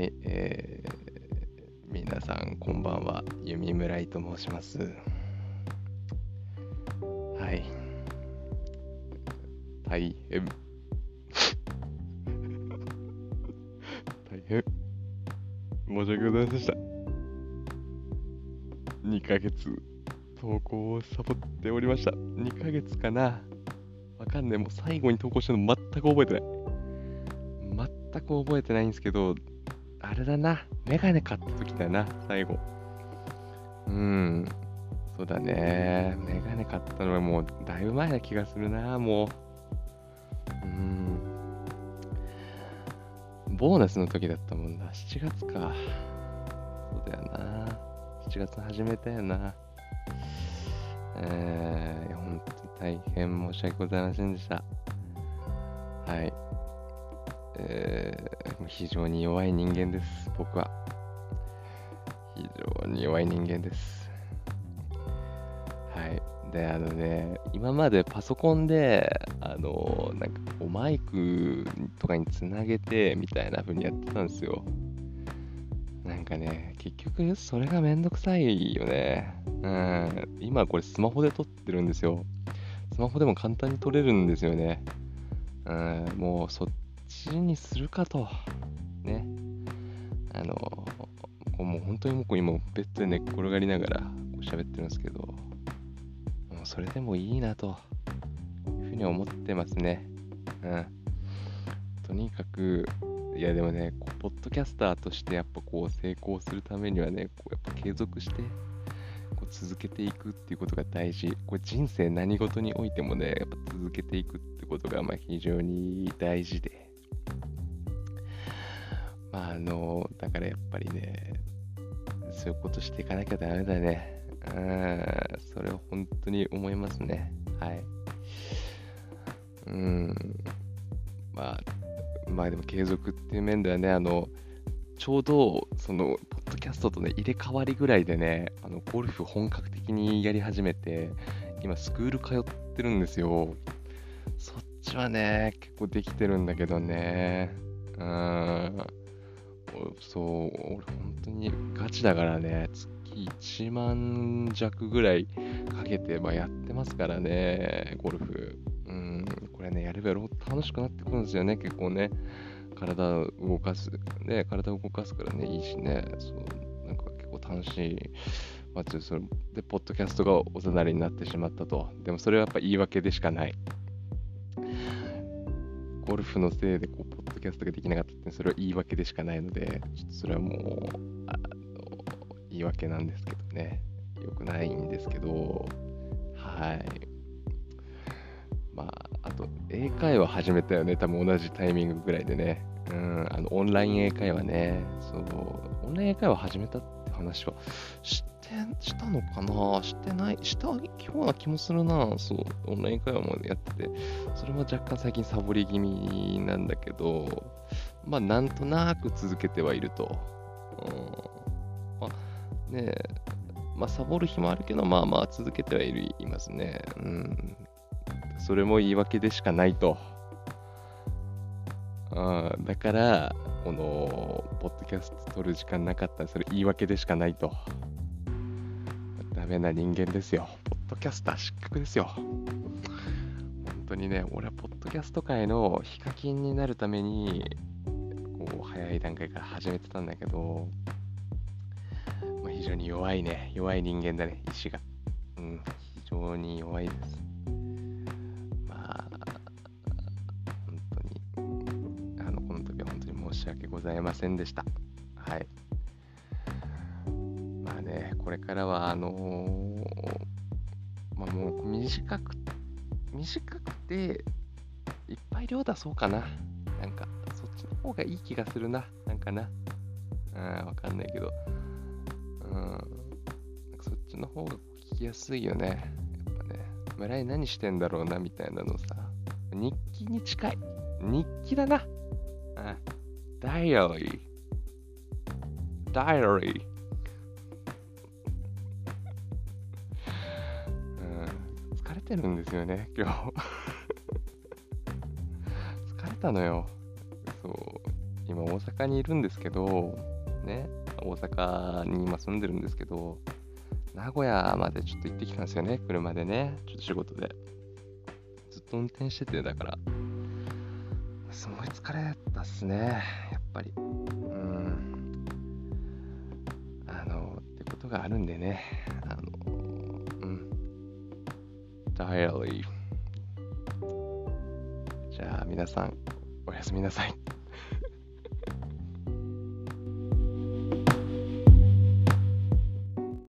えー、皆さんこんばんは、弓村井と申します。はい。大変。大変。申し訳ございませんでした。2ヶ月、投稿をサボっておりました。2ヶ月かなわかんない。もう最後に投稿したの全く覚えてない。全く覚えてないんですけど、あれだな。メガネ買った時だな、最後。うん。そうだね。メガネ買ったのはもうだいぶ前な気がするな、もう。うん。ボーナスの時だったもんな。7月か。そうだよな。7月始めたよな。えー、本当に大変申し訳ございませんでした。はい。えー、非常に弱い人間です、僕は。非常に弱い人間です。はい。で、あのね、今までパソコンで、あの、なんかこうマイクとかにつなげてみたいな風にやってたんですよ。なんかね、結局それがめんどくさいよね。うん。今これスマホで撮ってるんですよ。スマホでも簡単に撮れるんですよね。うん、もうそっちにするかと。ね。あの、もう本当にもう今ベッドで寝っ転がりながら喋ってるんですけど、もうそれでもいいなというふうに思ってますね。うん。とにかく、いやでもね、こうポッドキャスターとしてやっぱこう成功するためにはね、こうやっぱ継続してこう続けていくっていうことが大事。これ人生何事においてもね、やっぱ続けていくってことがまあ非常に大事で。まああの、だからやっぱりね、そういうことしていかなきゃダメだね。うん、それは本当に思いますね。はい。うん。まあ、まあでも継続っていう面ではね、あの、ちょうど、その、ポッドキャストとね、入れ替わりぐらいでね、あの、ゴルフ本格的にやり始めて、今、スクール通ってるんですよ。そっちはね、結構できてるんだけどね。うん。そう、俺本当にガチだからね、月1万弱ぐらいかけて、まあ、やってますからね、ゴルフ。うん、これね、やればやるほど楽しくなってくるんですよね、結構ね。体を動かす。ね、体を動かすからね、いいしね。そう、なんか結構楽しい。まあ、ちょっとそれで、ポッドキャストがおざなりになってしまったと。でもそれはやっぱ言い訳でしかない。ゴルフのせいでこうポッドキャストができなかったってそれは言い訳でしかないので、ちょっとそれはもうあの言い訳なんですけどね、よくないんですけど、はい。まあ、あと、英会話始めたよね、多分同じタイミングぐらいでね。うん、あのオンライン英会話ね、そう、オンライン英会話始めたって話は知ってしたのかな？してない、したような気もするな。そう、オンライン会話もやってて、それも若干最近サボり気味なんだけど、まあ、なんとなく続けてはいると。うん、まあ、ねえ、まあ、サボる日もあるけど、まあまあ続けてはいるいますね。うん。それも言い訳でしかないと。うん、だから、この、ポッドキャスト撮る時間なかったら、それ言い訳でしかないと。メな人間ですよ。ポッドキャスター失格ですよ。本当にね、俺はポッドキャスト界のヒカキンになるために、こう、早い段階から始めてたんだけど、まあ、非常に弱いね、弱い人間だね、意志が。うん、非常に弱いです。まあ、本当に、あの、この時は本当に申し訳ございませんでした。はい。からは、あのーまあもう短く、短くて、いっぱい量出そうかな。なんか、そっちの方がいい気がするな。なんかな。うん、わかんないけど。うん。そっちの方が聞きやすいよね。やっぱね。村井何してんだろうな、みたいなのさ。日記に近い。日記だな。うん。ダイアリー。ダイアリー。てるんですよね、今日。疲れたのよ。そう。今大阪にいるんですけど、ね、大阪に今住んでるんですけど、名古屋までちょっと行ってきたんですよね、車でね、ちょっと仕事で。ずっと運転してて、だから、すごい疲れたっすね、やっぱり。うん。あの、ってことがあるんでね、あの、じゃあ皆さん、おやすみなさい。